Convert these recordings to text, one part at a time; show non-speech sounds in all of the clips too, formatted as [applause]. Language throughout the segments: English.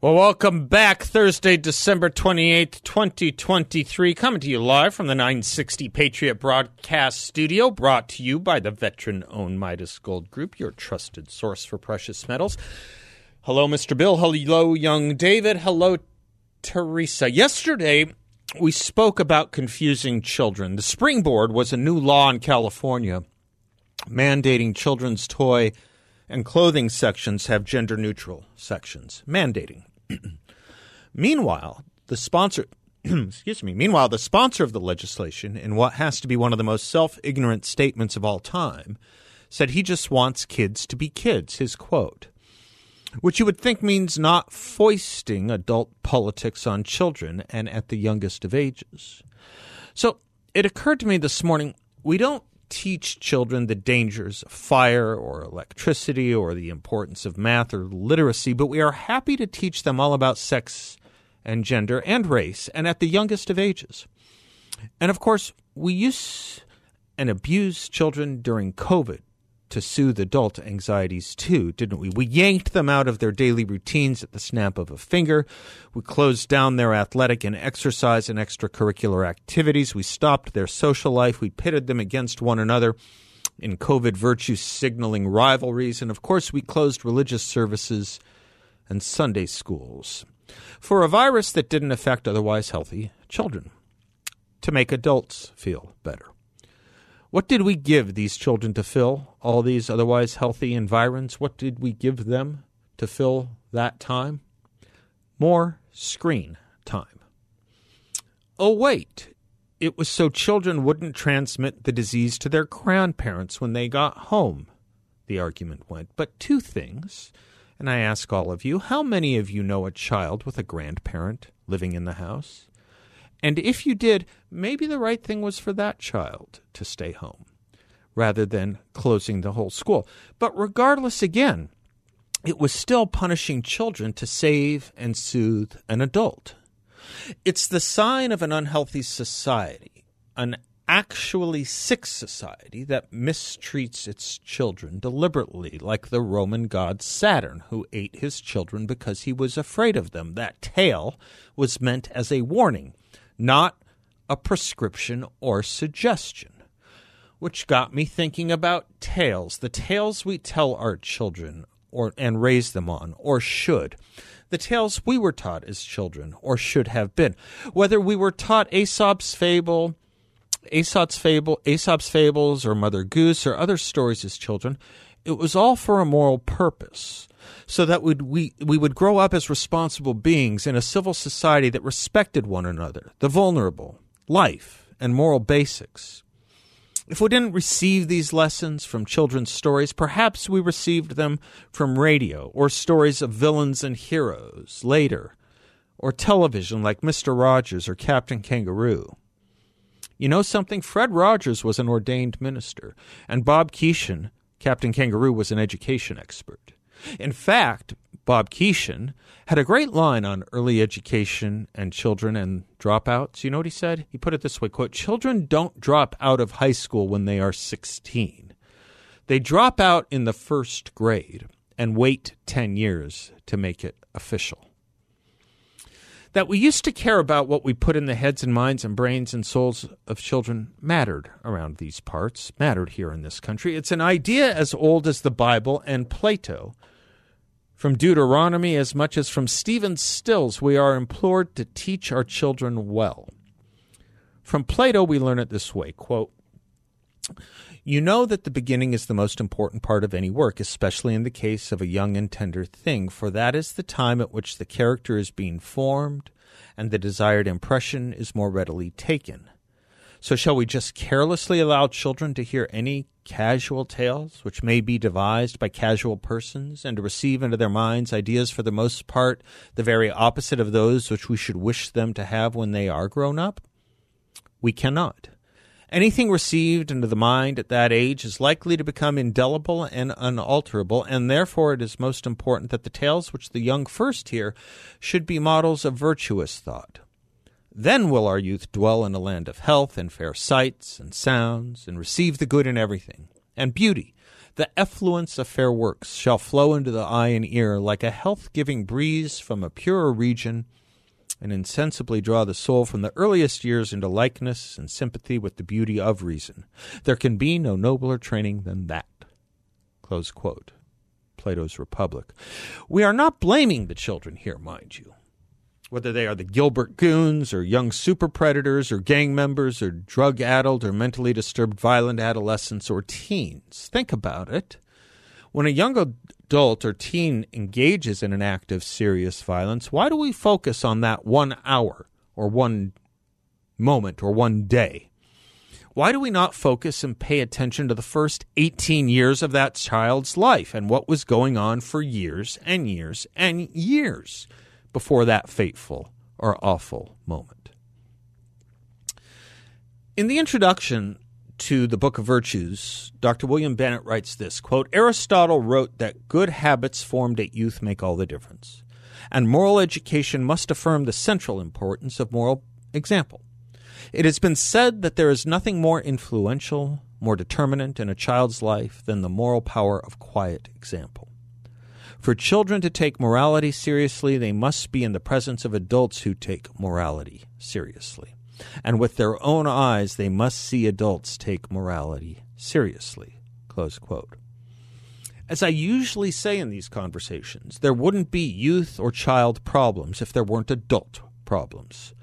Well, welcome back. Thursday, December 28th, 2023. Coming to you live from the 960 Patriot Broadcast Studio, brought to you by the veteran owned Midas Gold Group, your trusted source for precious metals. Hello, Mr. Bill. Hello, young David. Hello, Teresa. Yesterday, we spoke about confusing children. The springboard was a new law in California mandating children's toy and clothing sections have gender neutral sections, mandating. [clears throat] meanwhile, the sponsor [clears throat] excuse me, meanwhile the sponsor of the legislation in what has to be one of the most self-ignorant statements of all time said he just wants kids to be kids, his quote. Which you would think means not foisting adult politics on children and at the youngest of ages. So it occurred to me this morning we don't teach children the dangers of fire or electricity or the importance of math or literacy, but we are happy to teach them all about sex and gender and race and at the youngest of ages. And of course, we use and abuse children during COVID to soothe adult anxieties too, didn't we? We yanked them out of their daily routines at the snap of a finger. We closed down their athletic and exercise and extracurricular activities. We stopped their social life. We pitted them against one another in COVID virtue signaling rivalries. And of course, we closed religious services and Sunday schools for a virus that didn't affect otherwise healthy children to make adults feel better. What did we give these children to fill all these otherwise healthy environs? What did we give them to fill that time? More screen time. Oh, wait. It was so children wouldn't transmit the disease to their grandparents when they got home, the argument went. But two things, and I ask all of you how many of you know a child with a grandparent living in the house? And if you did, maybe the right thing was for that child to stay home rather than closing the whole school. But regardless, again, it was still punishing children to save and soothe an adult. It's the sign of an unhealthy society, an actually sick society that mistreats its children deliberately, like the Roman god Saturn, who ate his children because he was afraid of them. That tale was meant as a warning not a prescription or suggestion. Which got me thinking about tales, the tales we tell our children or and raise them on, or should. The tales we were taught as children, or should have been. Whether we were taught Aesop's fable, Aesop's fable, Aesop's fables, or Mother Goose, or other stories as children, it was all for a moral purpose so that we, we would grow up as responsible beings in a civil society that respected one another, the vulnerable, life, and moral basics. If we didn't receive these lessons from children's stories, perhaps we received them from radio or stories of villains and heroes later, or television like Mr. Rogers or Captain Kangaroo. You know something? Fred Rogers was an ordained minister, and Bob Keeshan, Captain Kangaroo, was an education expert. In fact, Bob Keeshan had a great line on early education and children and dropouts. You know what he said? He put it this way, quote, "Children don't drop out of high school when they are 16. They drop out in the first grade and wait 10 years to make it official." That we used to care about what we put in the heads and minds and brains and souls of children mattered around these parts, mattered here in this country. It's an idea as old as the Bible and Plato from Deuteronomy as much as from Stephen Stills, we are implored to teach our children well. From Plato, we learn it this way quote, You know that the beginning is the most important part of any work, especially in the case of a young and tender thing, for that is the time at which the character is being formed and the desired impression is more readily taken. So, shall we just carelessly allow children to hear any casual tales, which may be devised by casual persons, and to receive into their minds ideas for the most part the very opposite of those which we should wish them to have when they are grown up? We cannot. Anything received into the mind at that age is likely to become indelible and unalterable, and therefore it is most important that the tales which the young first hear should be models of virtuous thought. Then will our youth dwell in a land of health and fair sights and sounds, and receive the good in everything, and beauty. The effluence of fair works shall flow into the eye and ear like a health giving breeze from a purer region and insensibly draw the soul from the earliest years into likeness and sympathy with the beauty of reason. There can be no nobler training than that. Plato's Republic. We are not blaming the children here, mind you. Whether they are the Gilbert goons or young super predators or gang members or drug addled or mentally disturbed violent adolescents or teens. Think about it. When a young adult or teen engages in an act of serious violence, why do we focus on that one hour or one moment or one day? Why do we not focus and pay attention to the first 18 years of that child's life and what was going on for years and years and years before that fateful or awful moment? In the introduction to the Book of Virtues, Dr. William Bennett writes this quote, Aristotle wrote that good habits formed at youth make all the difference, and moral education must affirm the central importance of moral example. It has been said that there is nothing more influential, more determinant in a child's life than the moral power of quiet example. For children to take morality seriously, they must be in the presence of adults who take morality seriously and with their own eyes they must see adults take morality seriously. As I usually say in these conversations, there wouldn't be youth or child problems if there weren't adult problems.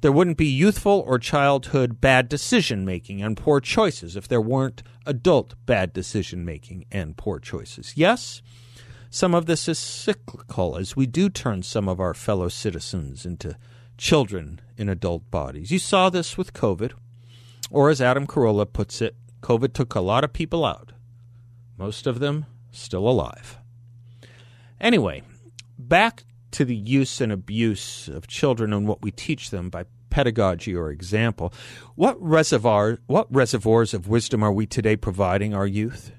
There wouldn't be youthful or childhood bad decision making and poor choices if there weren't adult bad decision making and poor choices. Yes, some of this is cyclical as we do turn some of our fellow citizens into children in adult bodies. You saw this with COVID, or as Adam Carolla puts it, COVID took a lot of people out, most of them still alive. Anyway, back to the use and abuse of children and what we teach them by pedagogy or example. What reservoir what reservoirs of wisdom are we today providing our youth?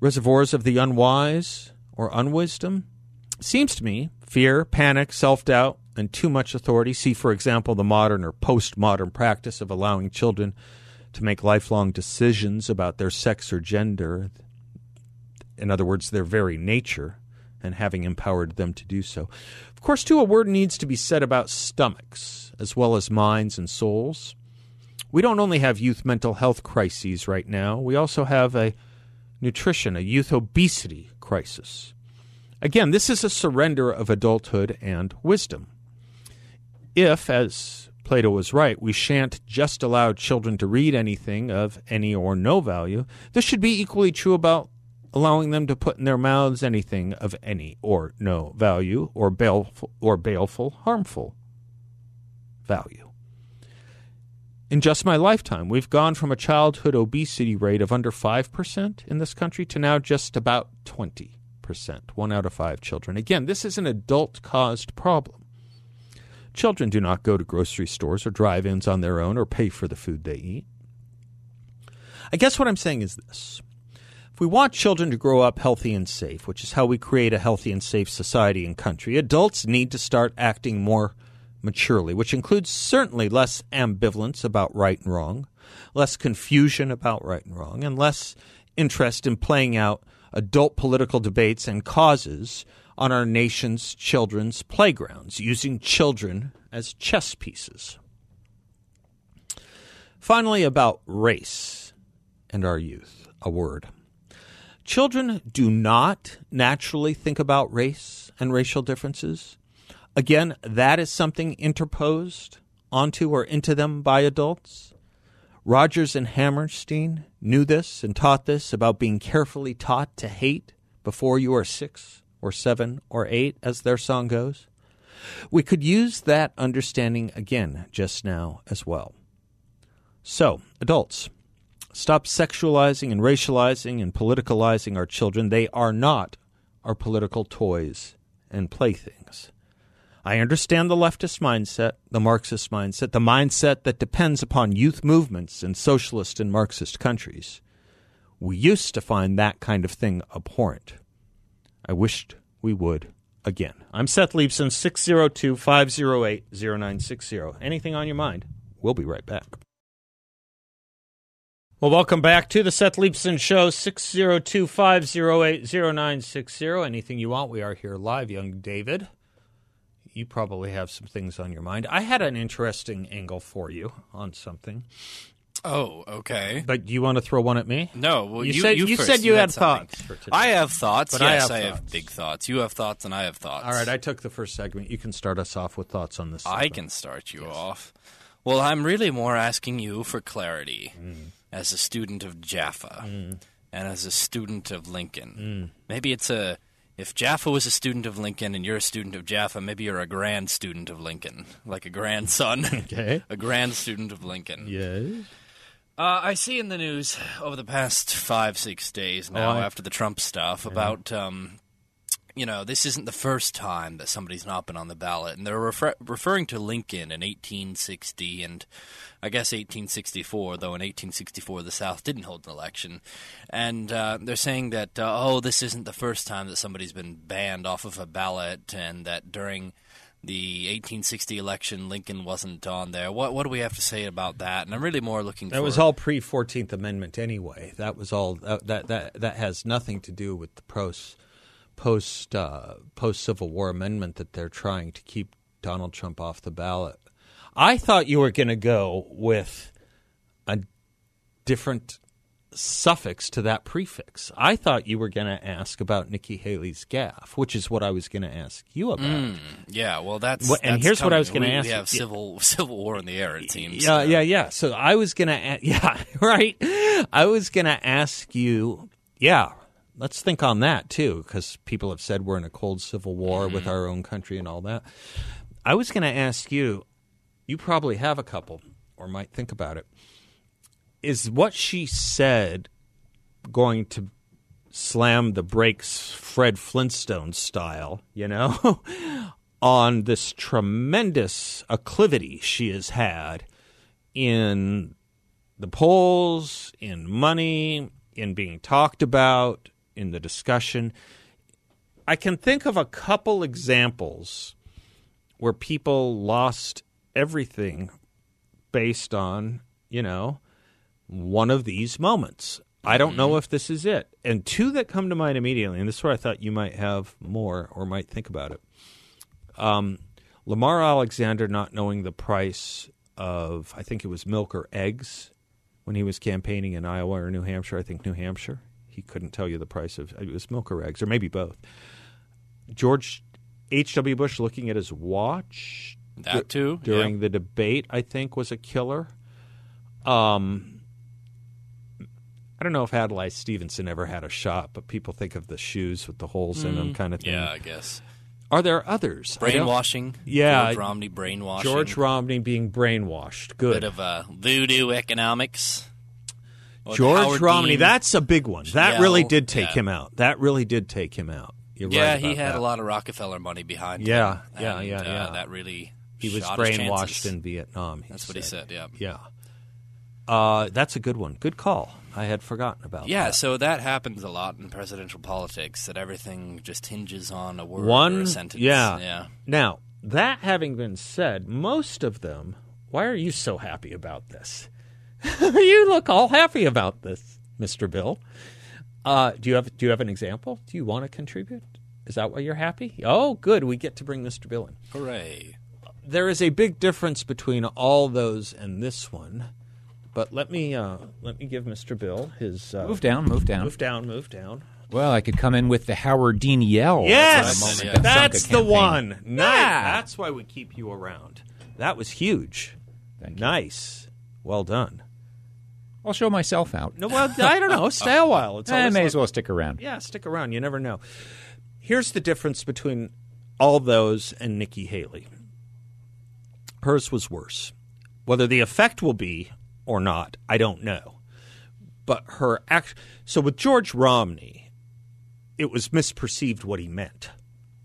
Reservoirs of the unwise or unwisdom? Seems to me fear, panic, self-doubt, and too much authority. See, for example, the modern or postmodern practice of allowing children to make lifelong decisions about their sex or gender. In other words, their very nature, and having empowered them to do so. Of course, too, a word needs to be said about stomachs as well as minds and souls. We don't only have youth mental health crises right now, we also have a nutrition, a youth obesity crisis. Again, this is a surrender of adulthood and wisdom if, as Plato was right, we shan't just allow children to read anything of any or no value, this should be equally true about allowing them to put in their mouths anything of any or no value or baleful, or baleful harmful value. In just my lifetime, we've gone from a childhood obesity rate of under 5% in this country to now just about 20%, one out of five children. Again, this is an adult caused problem. Children do not go to grocery stores or drive ins on their own or pay for the food they eat. I guess what I'm saying is this. If we want children to grow up healthy and safe, which is how we create a healthy and safe society and country, adults need to start acting more maturely, which includes certainly less ambivalence about right and wrong, less confusion about right and wrong, and less interest in playing out adult political debates and causes on our nation's children's playgrounds, using children as chess pieces. Finally, about race and our youth, a word. Children do not naturally think about race and racial differences. Again, that is something interposed onto or into them by adults. Rodgers and Hammerstein knew this and taught this about being carefully taught to hate before you are six or seven or eight, as their song goes. We could use that understanding again just now as well. So, adults, Stop sexualizing and racializing and politicalizing our children. They are not our political toys and playthings. I understand the leftist mindset, the Marxist mindset, the mindset that depends upon youth movements in socialist and Marxist countries. We used to find that kind of thing abhorrent. I wished we would again. I'm Seth Leibsohn, 602 508 0960. Anything on your mind? We'll be right back. Well, welcome back to the Seth Leibsohn Show, 602 508 0960. Anything you want, we are here live, young David. You probably have some things on your mind. I had an interesting angle for you on something. Oh, okay. But do you want to throw one at me? No, well, You you, said- you first. said you had something. thoughts for today. I have thoughts. But I yes, have I thoughts. have big thoughts. You have thoughts, and I have thoughts. All right, I took the first segment. You can start us off with thoughts on this. I can start you off. Well, I'm really more asking you for clarity Mm. as a student of Jaffa and as a student of Mm. Lincoln. Maybe it's a. If Jaffa was a student of Lincoln and you're a student of Jaffa, maybe you're a grand student of Lincoln, like a grandson. [laughs] Okay. [laughs] a grand student of Lincoln. Yes. Uh, I see in the news over the past five, six days now, I- after the Trump stuff, about, um, you know, this isn't the first time that somebody's not been on the ballot. And they're refer- referring to Lincoln in 1860 and I guess 1864, though in 1864 the South didn't hold an election. And uh, they're saying that, uh, oh, this isn't the first time that somebody's been banned off of a ballot and that during the 1860 election, Lincoln wasn't on there. What what do we have to say about that? And I'm really more looking. That for, was all pre Fourteenth Amendment anyway. That was all that that that, that has nothing to do with the post post uh, post Civil War amendment that they're trying to keep Donald Trump off the ballot. I thought you were going to go with a different suffix to that prefix. I thought you were going to ask about Nikki Haley's gaffe, which is what I was going to ask you about. Hmm, yeah, well, that's. What- and that's here's what I was gonna ask We have civil [laughs] civil war in the air. It seems. Yeah, yeah, yeah. So I was gonna, [laughs] yeah, right. I was gonna ask you, yeah. Let's think on that too, because people have said we're in a cold civil war with mm-hmm. our own country and all that. I was gonna ask you. You probably have a couple, or might think about it. Is what she said going to slam the brakes, Fred Flintstone style? You know. [laughs] on this tremendous acclivity she has had in the polls, in money, in being talked about, in the discussion. I can think of a couple examples where people lost everything based on, you know, one of these moments. I don't know if this is it. And two that come to mind immediately, and this is where I thought you might have more or might think about it um, Lamar Alexander not knowing the price of, I think it was milk or eggs when he was campaigning in Iowa or New Hampshire. I think New Hampshire. He couldn't tell you the price of it was milk or eggs, or maybe both. George H.W. Bush looking at his watch That too, during yeah. the debate, I think, was a killer. Um, I don't know if Adlai Stevenson ever had a shot, but people think of the shoes with the holes in them, kind of thing. Mm, Yeah, I guess Are there others? Brainwashing. Yeah, George Romney brainwashing. George Romney being brainwashed. Good. bit of uh, voodoo economics. Or George Romney. Dean. That's a big one. That Yeah, really did take yeah. him out. That really did take him out. You're yeah, right he had that. a lot of Rockefeller money behind him. Yeah, yeah, and, yeah, uh, yeah. That really He was brainwashed in Vietnam. That's what he said. Yeah. Yeah. Uh, that's a good one. Good call. I had forgotten about Yeah, that. so that happens a lot in presidential politics. That everything just hinges on a word or One a sentence. Yeah. yeah. Now, that having been said, most of them, why are you so happy about this? [laughs] you look all happy about this, Mr. Bill. Uh, do you have do you have an example? Do you want to contribute? Is that why you're happy? Oh, good. We get to bring Mr. Bill in. Hooray! There is a big difference between all those and this one. But let me uh, let me give Mr. Bill his uh, Move down, move down. move down, move down. Well, I could come in with the Howard Dean yell. Yes, what yeah. that's the campaign. one. Nice. Yeah. That's why we keep you around. That was huge. Thank you. Nice. Well done. I'll show myself out. No, well, I don't know. [laughs] Stay a while. It's I may like- as well stick around. Yeah, stick around. You never know. Here's the difference between all those and Nikki Haley. Hers was worse. Whether the effect will be or not, I don't know. but her act. So with George Romney, it was misperceived what he meant.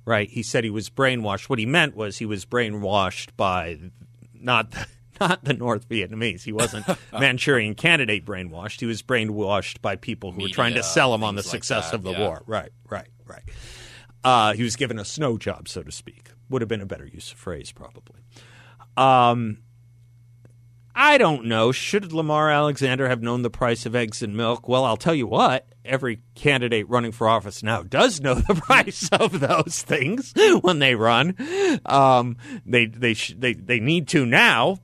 Right? He said he was brainwashed. What he meant was he was brainwashed by not the, [laughs] not the North Vietnamese. He wasn't [laughs] Manchurian candidate brainwashed. He was brainwashed by people who were trying to sell him on the things like success that, of the yeah. war. Right, right, right. Uh, he was given a snow job, so to speak. Would have been a better use of phrase, probably. Um, I don't know. Should Lamar Alexander have known the price of eggs and milk? Well, I'll tell you what. Every candidate running for office now does know the [laughs] price of those things when they run. Um, they they sh- they they need to now.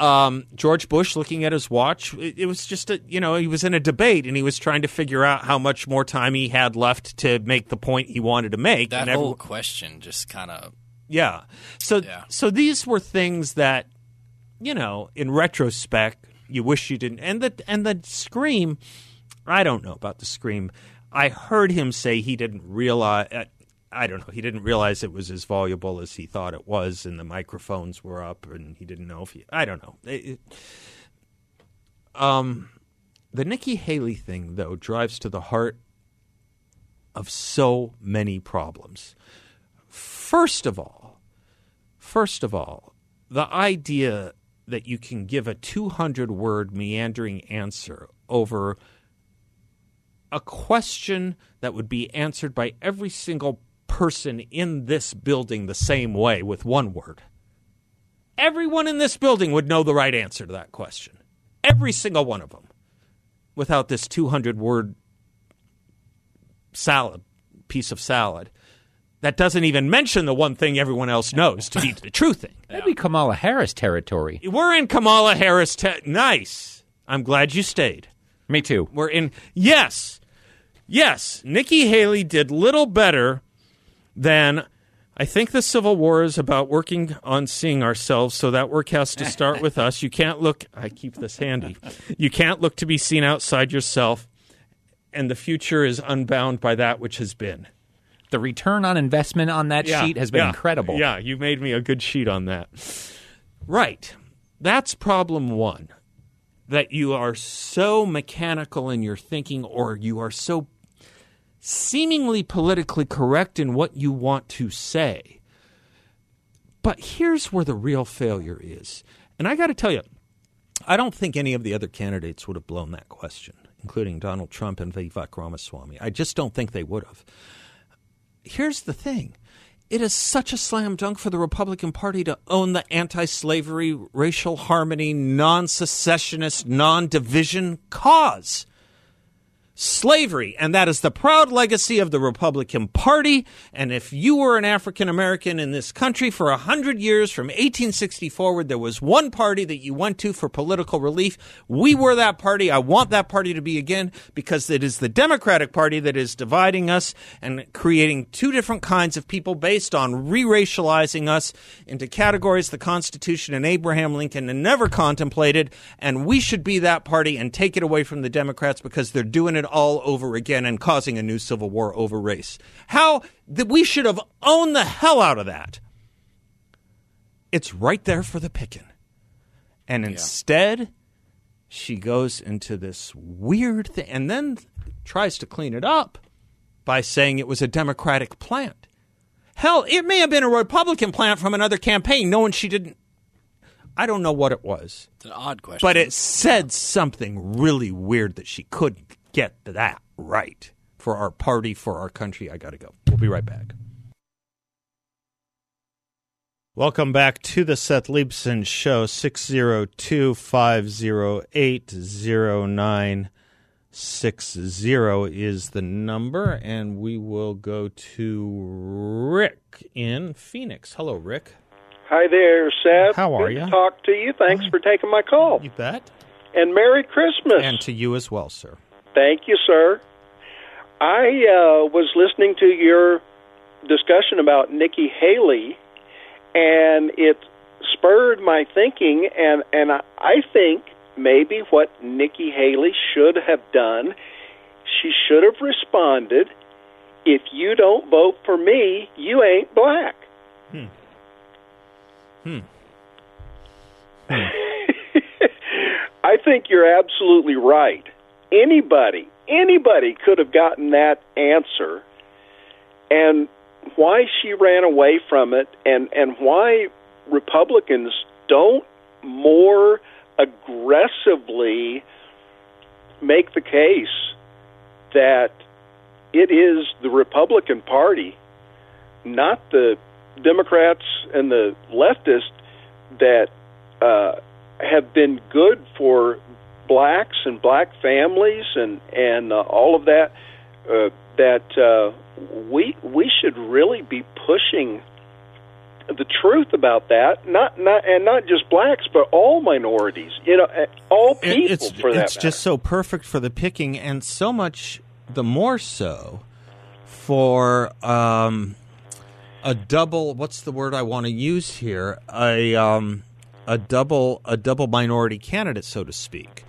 Um, George Bush looking at his watch. It, it was just a you know he was in a debate and he was trying to figure out how much more time he had left to make the point he wanted to make. That and whole question just kind of yeah. So Yeah. so these were things that you know, in retrospect, you wish you didn't. And the and the scream, I don't know about the scream. I heard him say he didn't realize. uh, I don't know. He didn't realize it was as voluble as he thought it was, and the microphones were up, and he didn't know if he. I don't know. It- it- um, the Nikki Haley thing, though, drives to the heart of so many problems. First of all, first of all, the idea that you can give a 200 word meandering answer over a question that would be answered by every single person in this building the same way with one word. Everyone in this building would know the right answer to that question. Every single one of them. Without this 200 word salad, piece of salad that doesn't even mention the one thing everyone else knows to be the true thing. [laughs] That'd be Kamala Harris territory. We're in Kamala Harris. Te- nice. I'm glad you stayed. Me too. We're in. Yes. Yes. Nikki Haley did little better than. I think the Civil War is about working on seeing ourselves, so that work has to start with us. You can't look. I keep this handy. You can't look to be seen outside yourself, and the future is unbound by that which has been. The return on investment on that sheet has been yeah, incredible. Yeah, you made me a good sheet on that. Right. That's problem one. That you are so mechanical in your thinking, or you are so seemingly politically correct in what you want to say. But here's where the real failure is. And I got to tell you, I don't think any of the other candidates would have blown that question, including Donald Trump and Vivek Ramaswamy. I just don't think they would have here's the thing it is such a slam dunk for the Republican Party to own the anti slavery, racial harmony, non secessionist, non division cause. Slavery, and that is the proud legacy of the Republican Party. And if you were an African American in this country for a hundred years, from 1860 forward, there was one party that you went to for political relief. We were that party. I want that party to be again because it is the Democratic Party that is dividing us and creating two different kinds of people based on re racializing us into categories the Constitution and Abraham Lincoln never contemplated. And we should be that party and take it away from the Democrats because they're doing it all over again and causing a new civil war over race. How that we should have owned the hell out of that. It's right there for the picking. And instead, she goes into this weird thing and then tries to clean it up by saying it was a Democratic plant. Hell, it may have been a Republican plant from another campaign, knowing she didn't. I don't know what it was, it's an odd question. but it said something really weird that she couldn't get that right for our party, for our country. I got to go. We'll be right back. Welcome back to the Seth Leibsohn Show, 602 508 0960 is the number, and we will go to Rick in Phoenix. Hello, Rick. Hi there, Seth. How are Good ya? to talk to you. Thanks for taking my call. You bet. And Merry Christmas. And to you as well, sir. Thank you, sir. I uh, was listening to your discussion about Nikki Haley, and it spurred my thinking. And and I, I think maybe what Nikki Haley should have done, she should have responded, "If you don't vote for me, you ain't black." I hmm. Hmm. Hmm. [laughs] I think you're absolutely right. Anybody, anybody could have gotten that answer, and why she ran away from it, and and why Republicans don't more aggressively make the case that it is the Republican Party, not the Democrats and the leftists, that uh, have been good for blacks and black families and and uh, all of that. Uh, that uh, we we should really be pushing the truth about that, not not and not just blacks, but all minorities. You know, all people it's, for that. It's matter. just so perfect for the picking, and so much the more so for um, a double. What's the word I want to use here? A um, a double a double minority candidate, so to speak.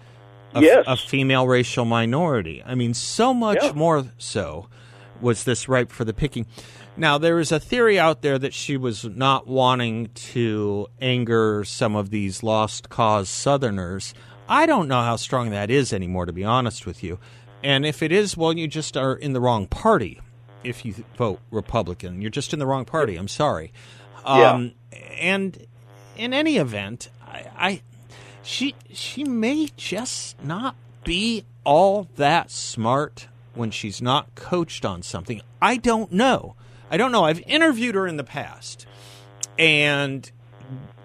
A, yes, a female racial minority. I mean, so much Yeah. more so was this ripe for the picking. Now, there is a theory out there that she was not wanting to anger some of these lost cause Southerners. I don't know how strong that is anymore, to be honest with you. And if it is, well, you just are in the wrong party. If you vote Republican, you're just in the wrong party. I'm sorry. Um, And in any event, I, I she she may just not be all that smart when she's not coached on something. I don't know. I don't know. I've interviewed her in the past, and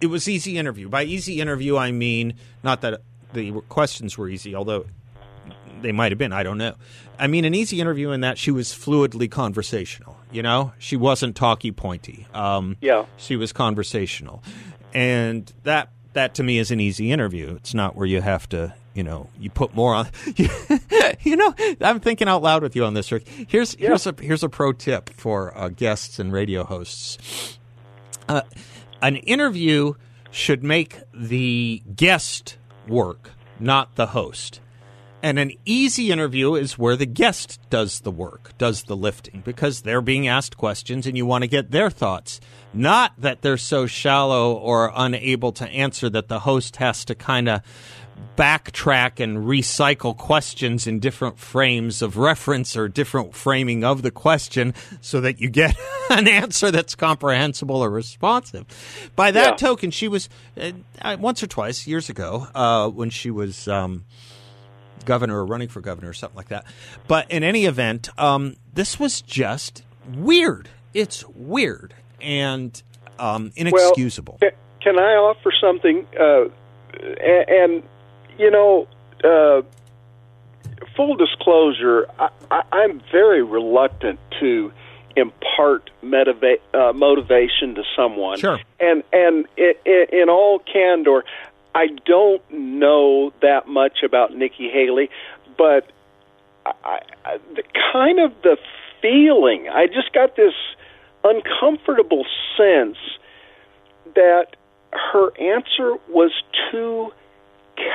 it was easy interview. By easy interview, I mean not that the questions were easy, although they might have been. I don't know. I mean an easy interview in that she was fluidly conversational. You know, she wasn't talky pointy. Um, Yeah. she was conversational, and that that to me is an easy interview. It's not where you have to. You know, you put more on. [laughs] you know, I'm thinking out loud with you on this, Rick. Here's here's a here's a pro tip for uh, guests and radio hosts. Uh, an interview should make the guest work, not the host. And an easy interview is where the guest does the work, does the lifting, because they're being asked questions and you want to get their thoughts. Not that they're so shallow or unable to answer that the host has to kind of backtrack and recycle questions in different frames of reference or different framing of the question so that you get [laughs] an answer that's comprehensible or responsive. By that Yeah. token, she was uh, uh, once or twice years ago uh, when she was. Um, governor or running for governor or something like that. But in any event, um, this was just weird. It's weird and um, inexcusable. Well, can I offer something? Uh, and, and you know, uh, full disclosure, I, I'm very reluctant to impart motiva- uh, motivation to someone. Sure. And and in all candor, I don't know that much about Nikki Haley, but I, I, the kind of the feeling I just got this uncomfortable sense that her answer was too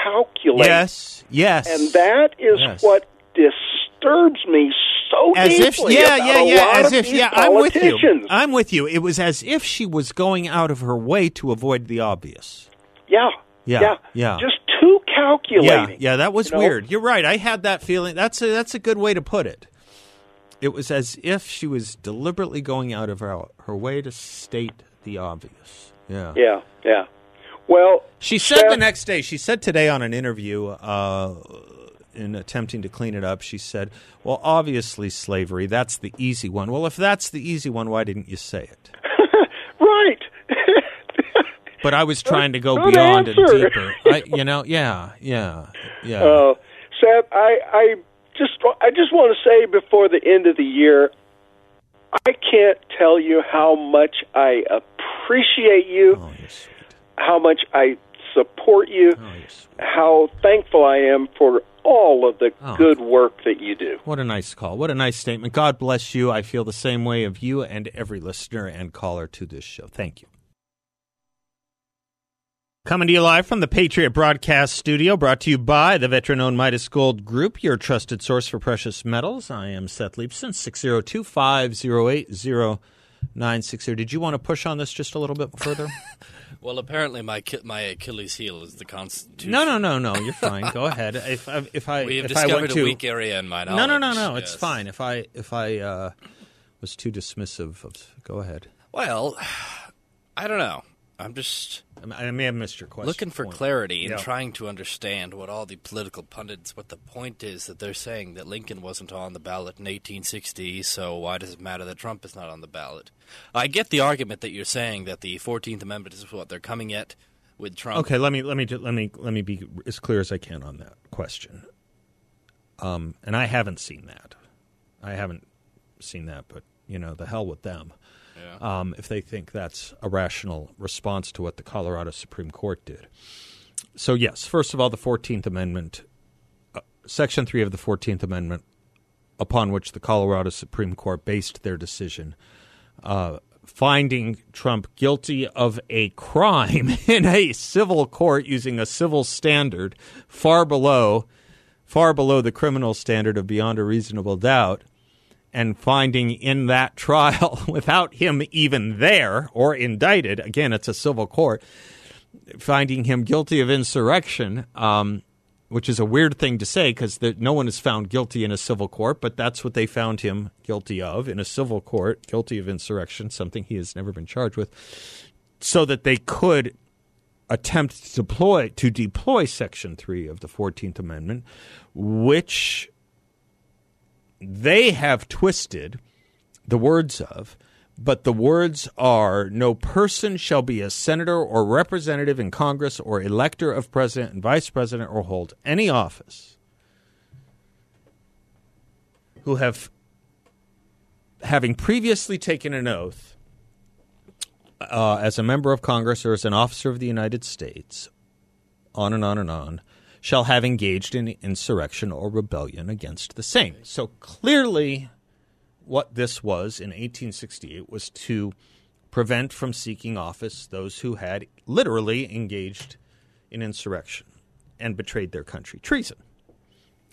calculated. yes, yes. And that is Yes. what disturbs me so as if deeply yeah about yeah a yeah lot as if yeah I'm with you. I'm with you it was as if she was going out of her way to avoid the obvious yeah, Yeah, yeah. just too calculating. yeah yeah that was You know? weird you're right I had that feeling that's a that's a good way to put it it was as if she was deliberately going out of her her way to state the obvious yeah Yeah, yeah. Well, She said the next day, she said today on an interview, uh, in attempting to clean it up, she said, Well, obviously, slavery, that's the easy one. Well, if that's the easy one, why didn't you say it? But I was trying to go beyond and deeper. I, you know, yeah, yeah, yeah. Uh, Seth, I, I just I just want to say before the end of the year, I can't tell you how much I appreciate you, oh, how much I support you, Oh, how thankful I am for all of the Oh. good work that you do. What a nice call. What a nice statement. God bless you. I feel the same way of you and every listener and caller to this show. Thank you. Coming to you live from the Patriot Broadcast Studio, brought to you by the veteran owned Midas Gold Group, your trusted source for precious metals. I am Seth Leibsohn, 602 508 nine six zero. Did you want to push on this just a little bit further? [laughs] well, apparently my my Achilles heel is the Constitution. No, no, no, no. You're fine. Go ahead. If I, if I we have if discovered I went a to, weak area in my knowledge. no, no, no, no. Yes. It's fine. If I if I uh, was too dismissive of, go ahead. Well, [sighs] I don't know. I'm just I may have missed your question. looking for point. clarity and Yeah. trying to understand what all the political pundits, what the point is that they're saying that Lincoln wasn't on the ballot in 1860, so why does it matter that Trump is not on the ballot? I get the argument that you're saying that the 14th Amendment is what they're coming at with Trump. Okay, let me let me let me let me be as clear as I can on that question. Um, and I haven't seen that. I haven't seen that, but you know, the hell with them. Um, if they think that's a rational response to what the Colorado Supreme Court did. So yes, first of all, the Fourteenth Amendment, uh, Section Three of the Fourteenth Amendment, upon which the Colorado Supreme Court based their decision, uh, finding Trump guilty of a crime [laughs] in a civil court using a civil standard far below far below the criminal standard of beyond a reasonable doubt and finding in that trial [laughs] without him even there or indicted again it's a civil court finding him guilty of insurrection um, which is a weird thing to say because no one is found guilty in a civil court, but that's what they found him guilty of in a civil court, guilty of insurrection, something he has never been charged with, so that they could attempt to deploy to deploy Section Three of the Fourteenth Amendment, which they have twisted the words of but the words are no person shall be a senator or representative in Congress or elector of president and vice president or hold any office who have having previously taken an oath uh, as a member of Congress or as an officer of the United States, on and on and on, shall have engaged in insurrection or rebellion against the same. So clearly, what this was in 1868 was to prevent from seeking office those who had literally engaged in insurrection and betrayed their country. Treason,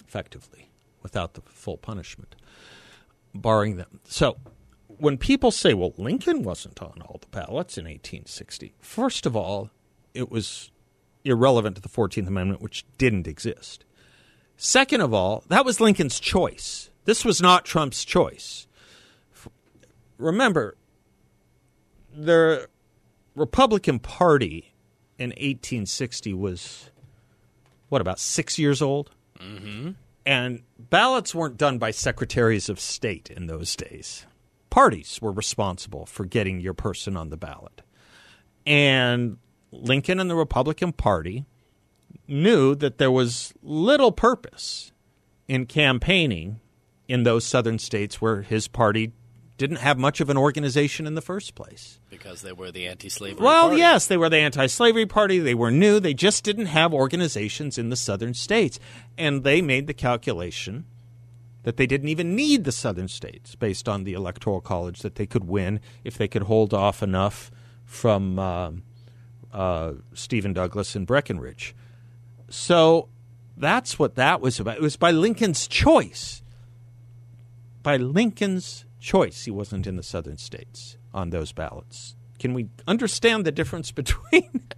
effectively, without the full punishment, barring them. So when people say, well, Lincoln wasn't on all the ballots in 1860, first of all, it was irrelevant to the 14th Amendment, which didn't exist. Second of all, that was Lincoln's choice. This was not Trump's choice. Remember, the Republican Party in 1860 was, what, about six years old? Mm-hmm. And ballots weren't done by secretaries of state in those days. Parties were responsible for getting your person on the ballot. And Lincoln and the Republican Party knew that there was little purpose in campaigning in those southern states where his party didn't have much of an organization in the first place. Because they were the anti-slavery Well, party. yes, they were the anti-slavery party. They were new. They just didn't have organizations in the southern states, and they made the calculation that they didn't even need the southern states based on the electoral college that they could win if they could hold off enough from uh, uh, Stephen Douglas and Breckinridge. So that's what that was about. It was by Lincoln's choice. By Lincoln's choice, he wasn't in the southern states on those ballots. Can we understand the difference [laughs] between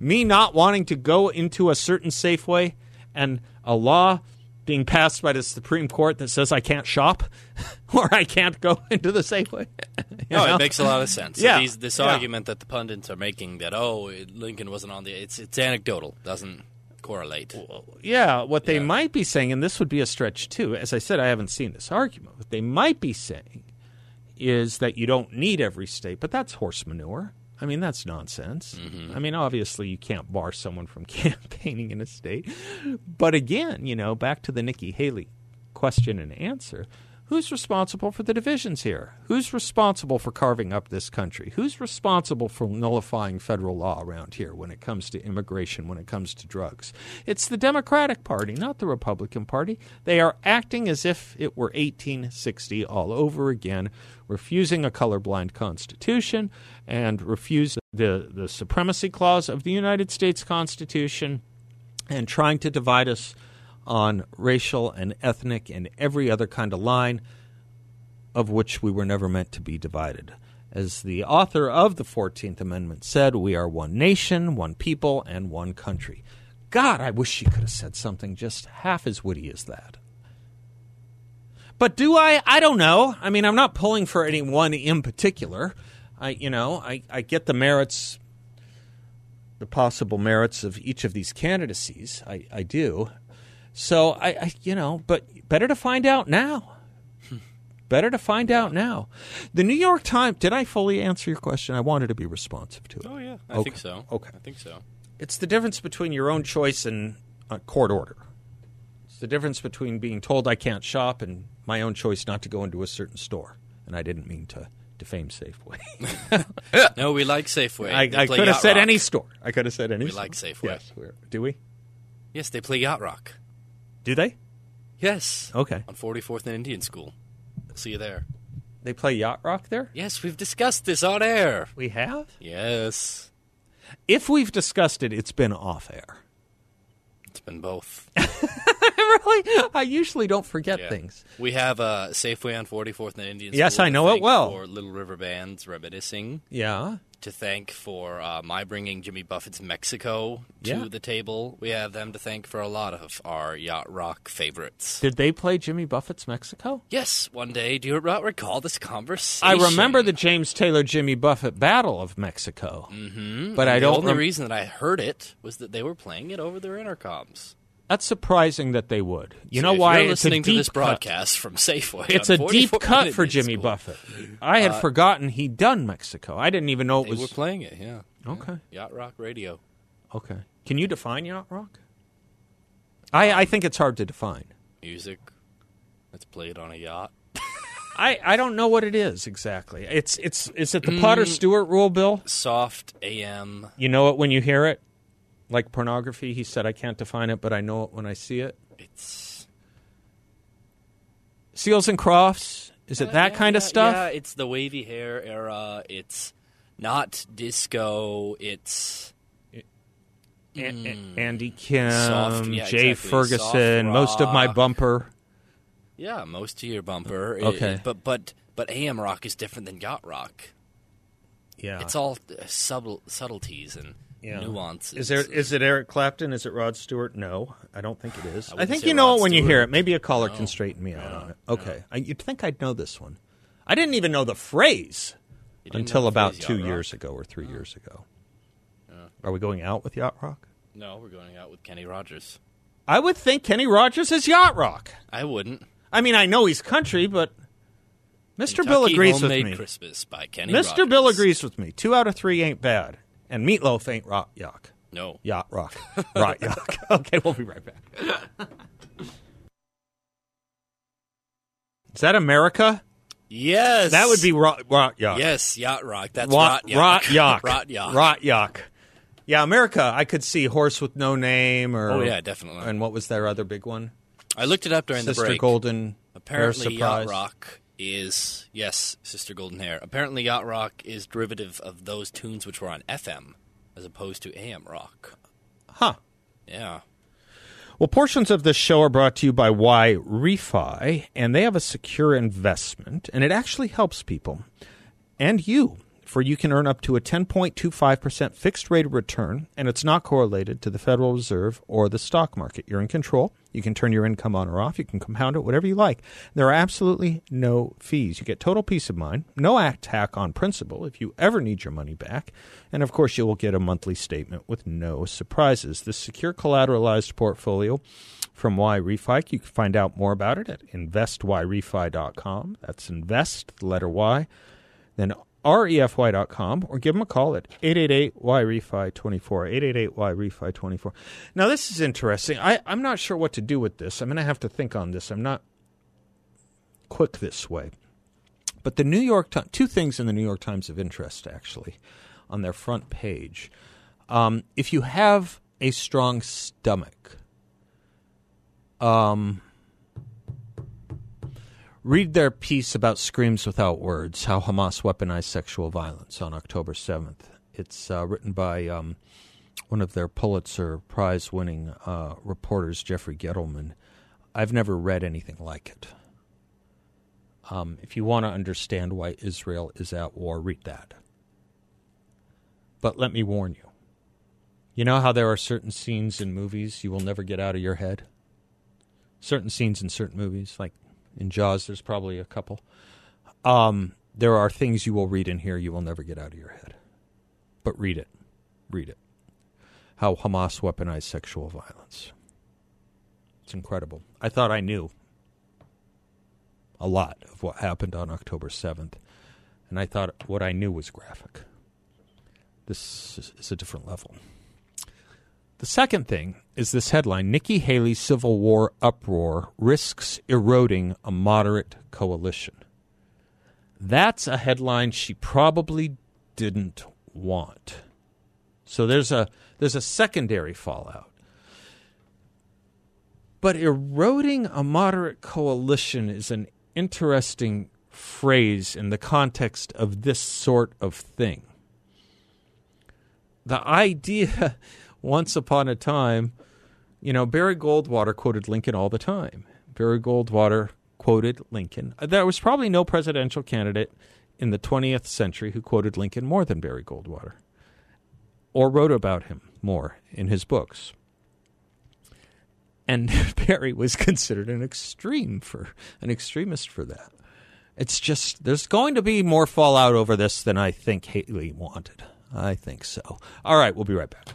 me not wanting to go into a certain Safeway and a law being passed by the Supreme Court that says I can't shop [laughs] or I can't go [laughs] into the Safeway? [laughs] No, know? it makes a lot of sense. Yeah, these, this yeah. argument that the pundits are making that oh Lincoln wasn't on the it's it's anecdotal doesn't correlate. Yeah, what they Yeah. might be saying, and this would be a stretch too, as I said, I haven't seen this argument. What they might be saying is that you don't need every state, but that's horse manure. I mean, that's nonsense. Mm-hmm. I mean, obviously, you can't bar someone from [laughs] campaigning in a state. But again, you know, back to the Nikki Haley question and answer. Who's responsible for the divisions here? Who's responsible for carving up this country? Who's responsible for nullifying federal law around here when it comes to immigration, when it comes to drugs? It's the Democratic Party, not the Republican Party. They are acting as if it were 1860 all over again, refusing a colorblind constitution and refuse the, the supremacy clause of the United States Constitution and trying to divide us on racial and ethnic and every other kind of line of which we were never meant to be divided. As the author of the 14th Amendment said, we are one nation, one people, and one country. God, I wish she could have said something just half as witty as that. But do I? I don't know. I mean, I'm not pulling for anyone in particular. I, you know, I, I get the merits, the possible merits of each of these candidacies. I, I do. So I, I, you know, but better to find out now. better to find out now. The New York Times. Did I fully answer your question? I wanted to be responsive to it. Oh yeah, I Okay. think so. Okay. I think so. It's the difference between your own choice and a court order. It's the difference between being told I can't shop and my own choice not to go into a certain store. And I didn't mean to defame Safeway. [laughs] No, we like Safeway. I, I could have said Rock. any store. I could have said any. We store. like Safeway. Yes, do we? Yes, they play Yacht Rock. Do they? Yes. Okay. On 44th and Indian School. See you there. They play yacht rock there. Yes, we've discussed this on air. We have. Yes. If we've discussed it, it's been off air. It's been both. [laughs] really? I usually don't forget Yeah. things. We have uh, Safeway on 44th and Indian Yes, School I know it well. Or Little River Bands reminiscing. Yeah. To thank for uh, my bringing Jimmy Buffett's Mexico to Yeah. the table. We have them to thank for a lot of our yacht rock favorites. Did they play Jimmy Buffett's Mexico? Yes, one day. Do you recall this conversation? I remember the James Taylor Jimmy Buffett Battle of Mexico. Mm-hmm. But I the don't. only rem- reason that I heard it was that they were playing it over their intercoms. That's surprising that they would. You So know why? You're it's a listening to deep this cut. broadcast from Safeway. It's a deep cut for Jimmy. Buffett. I had uh, forgotten he'd done Mexico. I didn't even know it They was. were playing it, yeah. Okay. Yacht Rock Radio. Okay. Can you define yacht rock? I, I think it's hard to define. Music that's played on a yacht. [laughs] I, I don't know what it is exactly. It's it's is it the Potter mm. Stewart rule, Bill? Soft AM. You know it when you hear it, like pornography. He said I can't define it, but I know it when I see it. It's Seals and Crofts. Is it that Yeah, kind of yeah, stuff? Yeah, it's the wavy hair era. It's not disco. It's A- A- Andy Kim, Soft, yeah, Jay exactly. Ferguson, most of my bumper. yeah, most of your bumper. Okay. it- but but but AM rock is different than yacht rock. Yeah, It's all uh, subtle subtleties and Yeah. nuances. Is there is it Eric Clapton? Is it Rod Stewart? No, I don't think it is. I, wouldn't think you know Rod it when you hear it. Maybe a caller can straighten me out on it. Okay, I, you'd think I'd know this one. I didn't even know the phrase until the about phrase two yacht rock? years ago or three oh. years ago. Are we going out with yacht rock? No, we're going out with Kenny Rogers. I would think Kenny Rogers is yacht rock. I wouldn't. I mean, I know he's country, but Mr. Bill Kentucky agrees with me. Christmas by Kenny Mr. Bill agrees with me. Two out of three ain't bad, and Meat Loaf ain't rock yuck. No. Yacht rock, [laughs] rot yuck. [laughs] Okay, we'll be right back. Is that America? Yes. That would be rot, rot yuck. Yes, yacht rock. That's rot, rot, rot yuck. [laughs] yuck. rot yuck. Rot yuck. Yeah, America. I could see horse with no name, or Oh yeah, definitely. And what was their other big one? I looked it up during Sister the break. Sister Golden. Apparently, yacht rock is yes, Sister Golden Hair. Apparently, yacht rock is derivative of those tunes which were on FM as opposed to AM rock. Huh. Yeah. Well, portions of this show are brought to you by Y Refi, and they have a secure investment, and it actually helps people and you. For you can earn up to a 10.25% fixed rate of return, and it's not correlated to the Federal Reserve or the stock market. You're in control. You can turn your income on or off. You can compound it, whatever you like. There are absolutely no fees. You get total peace of mind, no attack on principal if you ever need your money back. And of course, you will get a monthly statement with no surprises. This secure collateralized portfolio from Y Refi, you can find out more about it at investyrefi.com. That's invest, the letter Y, then refi.com, or give them a call at 888-YREFI24, 888-YREFI24. Now, this is interesting. I, I'm not sure what to do with this. I'm going to have to think on this. I'm not quick this way. But the New York Times, two things in the New York Times of interest, actually, on their front page. Um, if you have a strong stomach, um, read their piece about Screams Without Words How Hamas Weaponized Sexual Violence on October 7th. It's uh, written by um, one of their Pulitzer Prize winning uh, reporters, Jeffrey Gettleman. I've never read anything like it. Um, if you want to understand why Israel is at war, read that. But let me warn you. You know how there are certain scenes in movies you will never get out of your head? Certain scenes in certain movies, like in Jaws, there's probably a couple. Um, there are things you will read in here you will never get out of your head. But read it. Read it. How Hamas weaponized sexual violence. It's incredible. I thought I knew a lot of what happened on October 7th, and I thought what I knew was graphic. This is a different level. The second thing is this headline Nikki Haley's Civil War uproar risks eroding a moderate coalition. That's a headline she probably didn't want. So there's a there's a secondary fallout. But eroding a moderate coalition is an interesting phrase in the context of this sort of thing. The idea, once upon a time, you know, Barry Goldwater quoted Lincoln all the time. Barry Goldwater quoted Lincoln. Uh, there was probably no presidential candidate in the 20th century who quoted Lincoln more than Barry Goldwater or wrote about him more in his books. And [laughs] Barry was considered an extreme for an extremist for that. It's just there's going to be more fallout over this than I think Haley wanted. I think so. All right, we'll be right back.